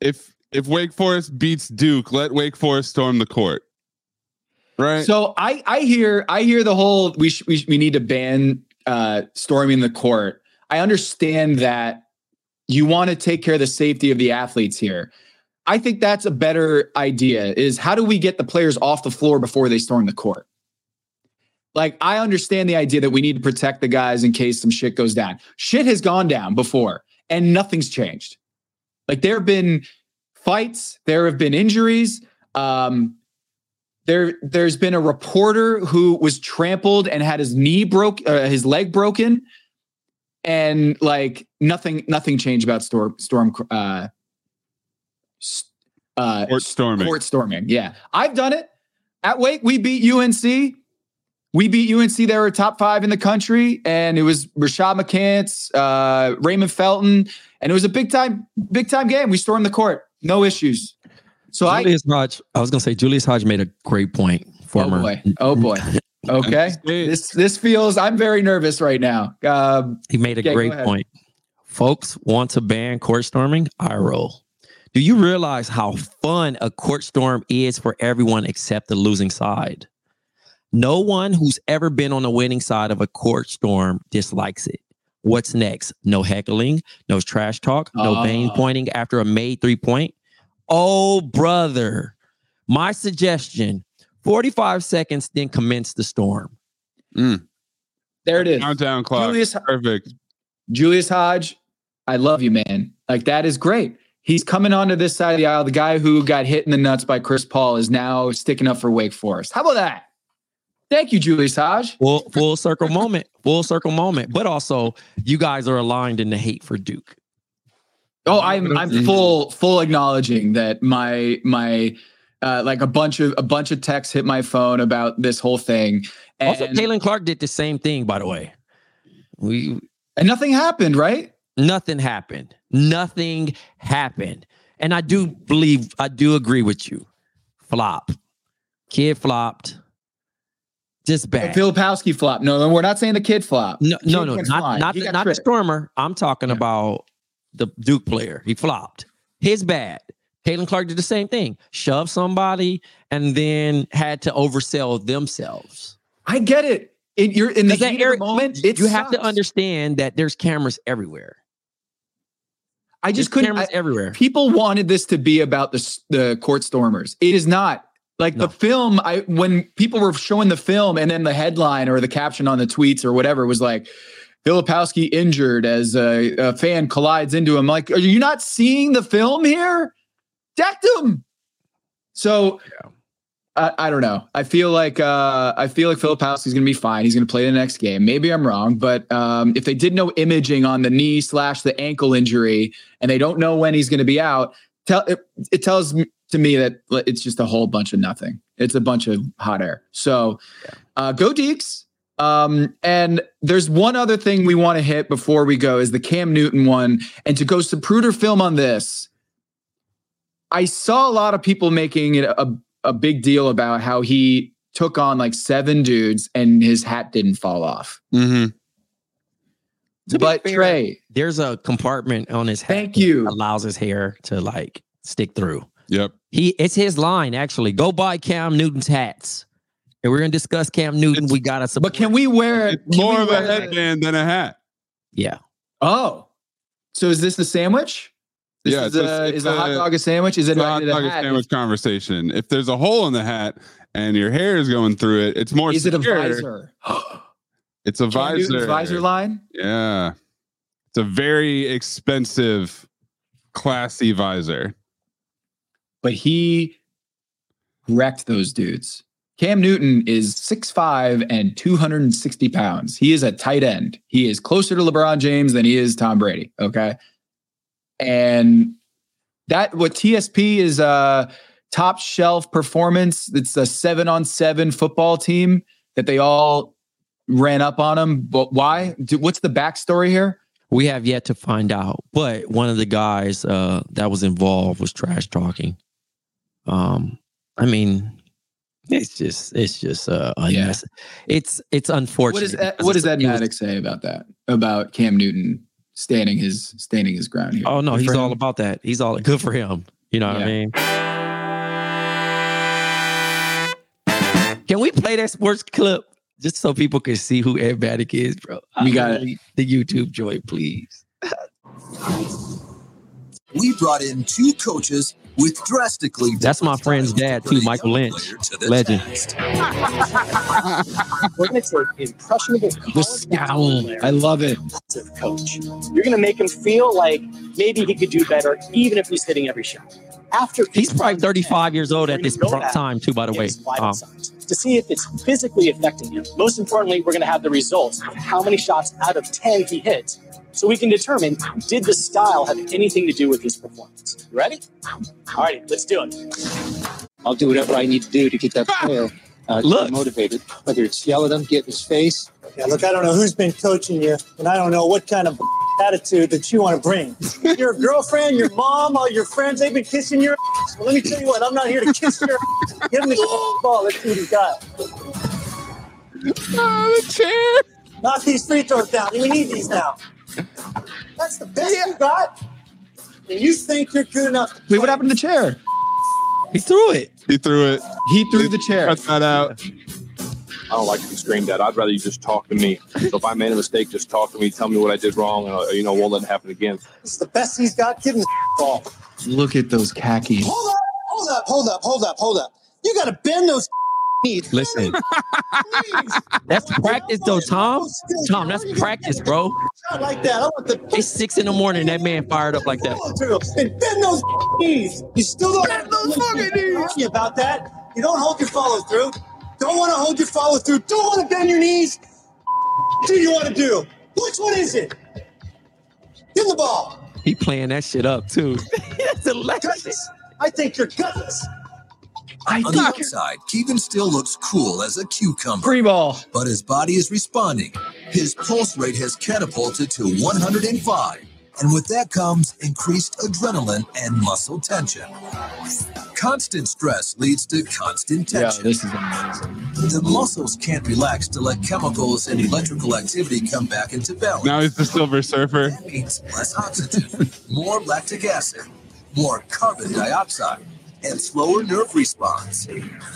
If if Wake Forest beats Duke, let Wake Forest storm the court. Right? So I I hear I hear the whole we sh- we, sh- we need to ban uh, storming the court. I understand that you want to take care of the safety of the athletes here. I think that's a better idea. Is how do we get the players off the floor before they storm the court? Like I understand the idea that we need to protect the guys in case some shit goes down. Shit has gone down before and nothing's changed. Like there have been fights, there have been injuries. Um, there, there's been a reporter who was trampled and had his knee broke, uh, his leg broken, and like nothing, nothing changed about storm, storm, uh, uh, court storming. Court storming. Yeah. I've done it. At Wake, we beat UNC. We beat UNC. They were top five in the country. And it was Rashad McCants, uh, Raymond Felton. And it was a big time, big time game. We stormed the court. No issues. So I Julius Hodge. I was gonna say Julius Hodge made a great point. Former. Oh boy. Oh boy. Okay. this this feels I'm very nervous right now. Um, He made a Yeah, great point. Folks want to ban court storming. I roll. Do you realize how fun a court storm is for everyone except the losing side? No one who's ever been on the winning side of a court storm dislikes it. What's next? No heckling, no trash talk, no vein Ah. pointing after a made three point. Oh, brother. My suggestion 45 seconds, then commence the storm. there it is. Countdown clock. Julius Perfect. Julius Hodge, I love you, man. Like that is great. He's coming onto this side of the aisle. The guy who got hit in the nuts by Chris Paul is now sticking up for Wake Forest. How about that? Thank you, Julius Hodge. Full full circle moment. Full circle moment. But also, you guys are aligned in the hate for Duke. Oh, I'm I'm full full acknowledging that my my uh, like a bunch of a bunch of texts hit my phone about this whole thing, and, Also, Caitlin Clark did the same thing, by the way. We and nothing happened, right? nothing happened. Nothing happened. And I do believe I do agree with you. Flop. Kid flopped. Just bad. Filipowski flop. No, no, we're not saying the kid flop. No, no, Kid no, went not not the, not the stormer. I'm talking Yeah. about the Duke player. He flopped. His bad. Caitlin Clark did the same thing. Shoved somebody and then had to oversell themselves. I get it. In, you're in the heat the moment. You have to understand that there's cameras everywhere. I just There's couldn't. cameras I- everywhere. people wanted this to be about the the court stormers. It is not. Like No. the film, I when people were showing the film, and then the headline or the caption on the tweets or whatever was like, "Filipowski injured as a, a fan collides into him." Like, are you not seeing the film here? decked him. So I, I don't know. I feel like uh, I feel like Filipowski's going to be fine. He's going to play the next game. Maybe I'm wrong, but um, if they did no imaging on the knee slash the ankle injury, and they don't know when he's going to be out, tell it, it tells to me that it's just a whole bunch of nothing. It's a bunch of hot air. So uh, go Deeks. Um, and there's one other thing we want to hit before we go is the Cam Newton one. And to go Zapruder film on this, I saw a lot of people making it a, a big deal about how he took on like seven dudes and his hat didn't fall off. Mm-hmm. To But fair, Trey, There's a compartment on his hat. Thank you. allows his hair to like stick through. Yep. He it's his line actually. Go buy Cam Newton's hats. And we're gonna discuss Cam Newton. It's- we gotta support. but can we wear it? It's more of a headband than a hat. yeah. Oh, so is this the sandwich? This Yeah, is, it's a- a, is a, hot dog a sandwich? Is it a hot in a dog sandwich conversation. If there's a hole in the hat and your hair is going through it, it's more Is it a visor? It's a Cam Newton's visor. visor line? Yeah. It's a very expensive, classy visor. But he wrecked those dudes. Cam Newton is 6'5 and 260 pounds. He is a tight end. He is closer to LeBron James than he is Tom Brady. Okay. And that what TSP is a top shelf performance. It's a seven on seven football team that they all ran up on him. But why? What's the backstory here? We have yet to find out. But one of the guys uh that was involved was trash talking. Um, I mean, it's just it's just uh Yeah. it's it's unfortunate. What is because what does that Ed he was- Madec say about that? About Cam Newton standing his standing his ground here? Oh no, Good he's all about that. He's all good for him. You know what Yeah. I mean? Can we play that sports clip just so people can see who Ed Madec is, bro? We I got it. The YouTube joint, please. We brought in two coaches with drastically That's my friend's styles to dad, too, Michael Lynch. to Legend. We're going to take impressionable The scowl. I love it. coach. You're going to make him feel like maybe he could do better, even if he's hitting every shot. After He's probably 35 years old at this gonna know that time, too, by the way. Um, to see if it's physically affecting him. Most importantly, we're going to have the results of how many shots out of 10 he hit. So we can determine did the style have anything to do with his performance. You ready? All right, let's do it. I'll do whatever I need to do to get that player uh, Look. motivated. Whether it's yell at him, get in his face. Yeah, look, I don't know who's been coaching you, and I don't know what kind of attitude that you want to bring. Your girlfriend, your mom, all your friends, they've been kissing your ass. Well, let me tell you what, I'm not here to kiss your ass. Give him the ball. Let's see what he's got. Oh, the chair. Knock these free throws down. We need these now. That's the best you got? And you think you're good enough to Wait, what happened to the chair? he threw it. He threw it. He threw the chair. Cut that out. I don't like to be screamed at. I'd rather you just talk to me. So if I made a mistake, just talk to me, tell me what I did wrong, and uh, you know, won't let it happen again. This is the best he's got. Give him the ball. Look at those khakis. Hold up, hold up, hold up, hold up, hold up. You got to bend those knees. Listen, that's practice, though, Tom. Tom, that's practice, bro. Shot like that. I want the It's six in the morning. That man fired up like that. follow through and bend those knees. You still don't bend those fucking knees. About that, you don't hold your follow through. Don't want to hold your follow through. Don't want to bend your knees. What Do you want to do? Which one is it? Give the ball. He playing that shit up too. That's hilarious. Gutless. I think you're gutless. I On the think outside, Keegan still looks cool as a cucumber, free ball. but his body is responding. His pulse rate has catapulted to 105, and with that comes increased adrenaline and muscle tension. Constant stress leads to constant tension. Yeah, tension. this is amazing. The muscles can't relax to let chemicals and electrical activity come back into balance. Now he's the Silver Surfer. That means less oxygen, more lactic acid, more carbon dioxide, and slower nerve response.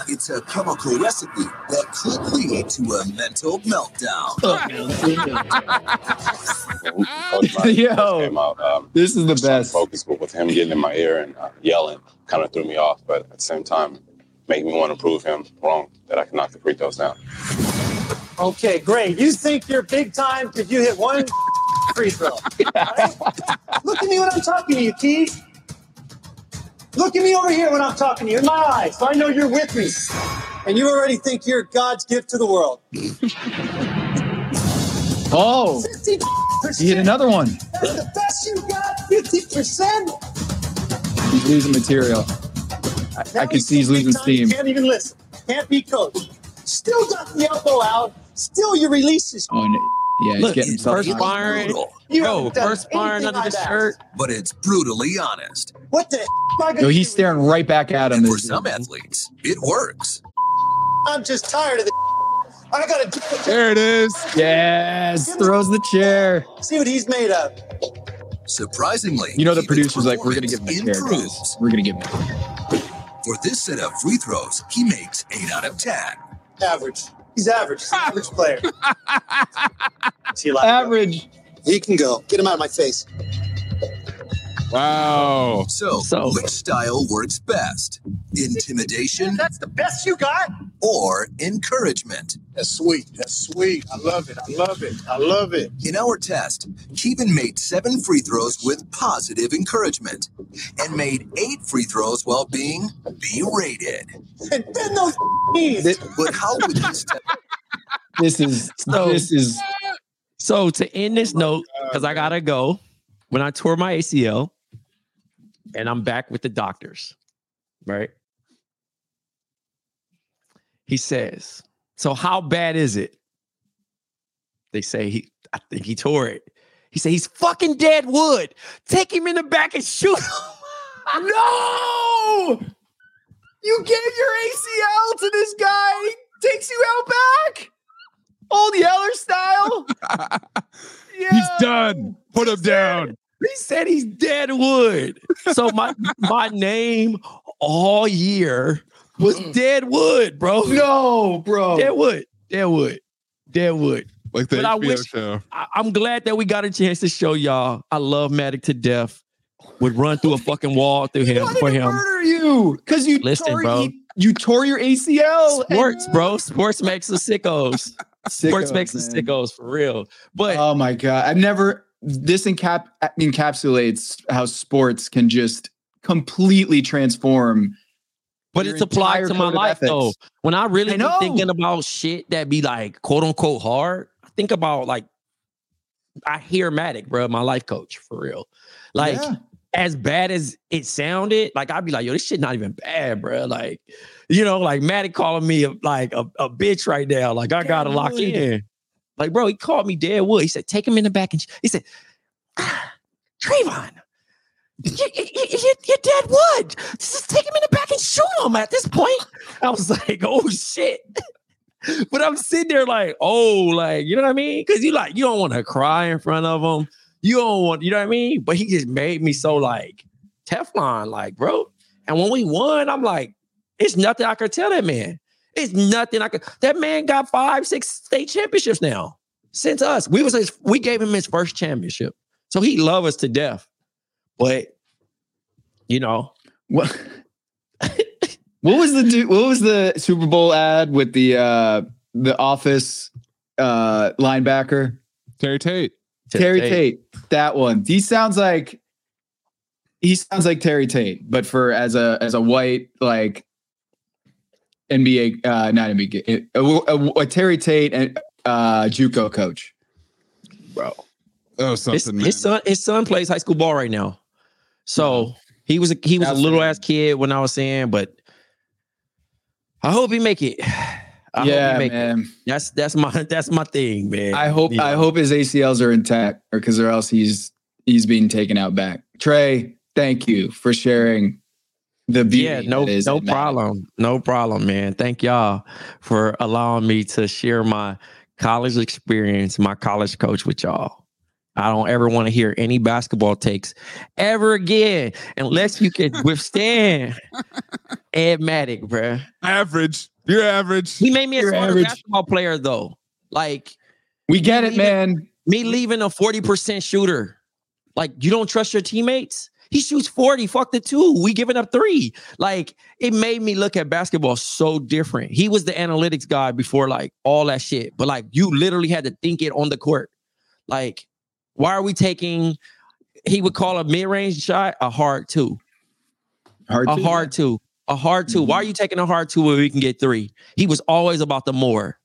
It's a chemical recipe that could lead to a mental meltdown. Yo, out, um, this is the best. focused with him getting in my ear and uh, yelling kind of threw me off, but at the same time, made me want to prove him wrong that I can knock the free throws down. Okay, great. You think you're big time because you hit one free throw. All right? Look at me when I'm talking to you, Keith. Look at me over here when I'm talking to you in my eyes, so I know you're with me. And you already think you're God's gift to the world. Oh, 50%. he hit another one. That's the best you got. 50%. He's losing material. I, I can see he's losing steam. Can't even listen. Can't be coached. Still got the elbow out. Still your releases. Oh, no. yeah, he's Look, getting himself. first firing, brutal, You bro, first bar anything under the shirt. but it's brutally honest. What the f- am I gonna Yo, do he's staring right back at him. And for This- some athletes, it works. I'm just tired of the. I gotta do it. There it is. Yes, throws the chair. See what he's made of. Surprisingly, You know the producer's like, we're gonna give him a chair, guys. improves. We're gonna give him. a chair. For this set of free throws, he makes 8 out of 10. Average. He's average. He's an average player. See, like Average. He can go. Get him out of my face. Wow. So, So- which style works best? Intimidation That's the best you got. or encouragement? That's sweet. That's sweet. I love it. I love it. I love it. In our test, Keevan made seven free throws with positive encouragement and made eight free throws while being berated. And bend those knees. But how would this test? this is So- this is So to end this note, because I gotta go. When I tore my ACL, and I'm back with the doctors, right? He says, "So how bad is it?" They say he. I think he tore it. He said he's fucking dead wood. Take him in the back and shoot him. no. You gave your ACL to this guy. He takes you out back. Old Yeller style. He's done. Put him down. He said he's dead wood. So my my name all year was mm. dead wood, bro. No, bro. Dead wood. Dead wood. Dead wood. Like the But I wish, show. I, I'm glad that we got a chance to show y'all. I love Madec to death. Would run through a fucking wall through him for him. murder you because you Listen, tore, bro. You, you tore your ACL. and- Sports, bro. Sports makes us sickos. Sports Sickos, makes us sickos for real. But Oh my god! I've never. This encap uh, encapsulates how sports can just completely transform. But it's applied to my life though. When I really I be know. thinking about shit that be like quote unquote hard, I think about like I hear Madec, bro, my life coach for real. Like Yeah. As bad as it sounded, like I'd be like, yo, this shit not even bad, bro. Like, you know, like Madec calling me a, like a, a bitch right now. Like I gotta lock in. Like, bro, he called me dead wood. He said, take him in the back and he said, ah, Travonne, you, you, you, you're dead wood. Just take him in the back and shoot him at this point. I was like, oh shit. but I'm sitting there like, oh, like, you know what I mean? Because you like, you don't want to cry in front of him. You don't want, you know what I mean? But he just made me so like Teflon, like, bro. And when we won, I'm like, it's nothing I could tell that man. It's nothing I could. That man got five, six state championships now since us. We was his, we gave him his first championship, so he loved us to death. But you know, What? what was the what was the Super Bowl ad with the uh the office uh linebacker Terry Tate. Terry Tate. That one. He sounds like he sounds like Terry Tate, but for as a as a white like NBA uh not NBA a, a, a Terry Tate and uh JUCO coach. bro. Oh, His, something. his son, his son plays high school ball right now. So he was a, he was a little ass kid when I was saying, but I hope he make it. I yeah, he make it. man. That's that's my that's my thing, man. I hope You I hope his ACLs are intact, or because or else he's he's being taken out back. Trey, thank you for sharing the beauty. Yeah, no, that is no Ed Madec. problem. No problem, man. Thank y'all for allowing me to share my college experience, my college coach with y'all. I don't ever want to hear any basketball takes ever again unless you can withstand Ed Madec, bruh. Average. You're average. He made me a You're smarter average. basketball player, though. Like We get it, Leave it- man. me leaving a 40% shooter. Like, you don't trust your teammates? He shoots 40, fuck the two. We giving up three. Like, it made me look at basketball so different. He was the analytics guy before, like, all that shit. But, like, you literally had to think it on the court. Like, why are we taking, he would call a mid range shot a hard two. Hard a two, hard two, a hard 2 Why are you taking a hard two where we can get three? He was always about the more,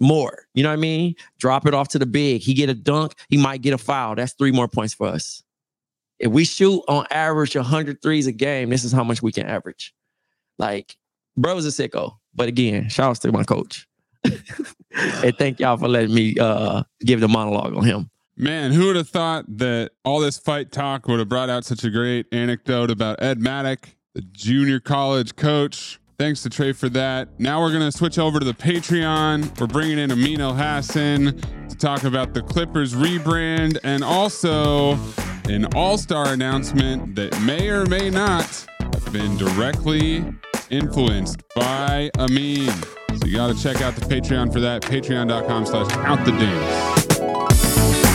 more. You know what I mean? Drop it off to the big. He get a dunk, he might get a foul. That's three more points for us. If we shoot on average 100 threes a game, this is how much we can average. Like, bro's a sicko. But again, shout out to my coach. and thank y'all for letting me uh give the monologue on him. Man, who would have thought that all this fight talk would have brought out such a great anecdote about Ed Madec, the junior college coach? Thanks to Trey for that. Now we're going to switch over to the Patreon. We're bringing in Amin Elhassan to talk about the Clippers rebrand and also an all star announcement that may or may not have been directly influenced by Amin. So you got to check out the Patreon for that. Patreon.com slash out the dance.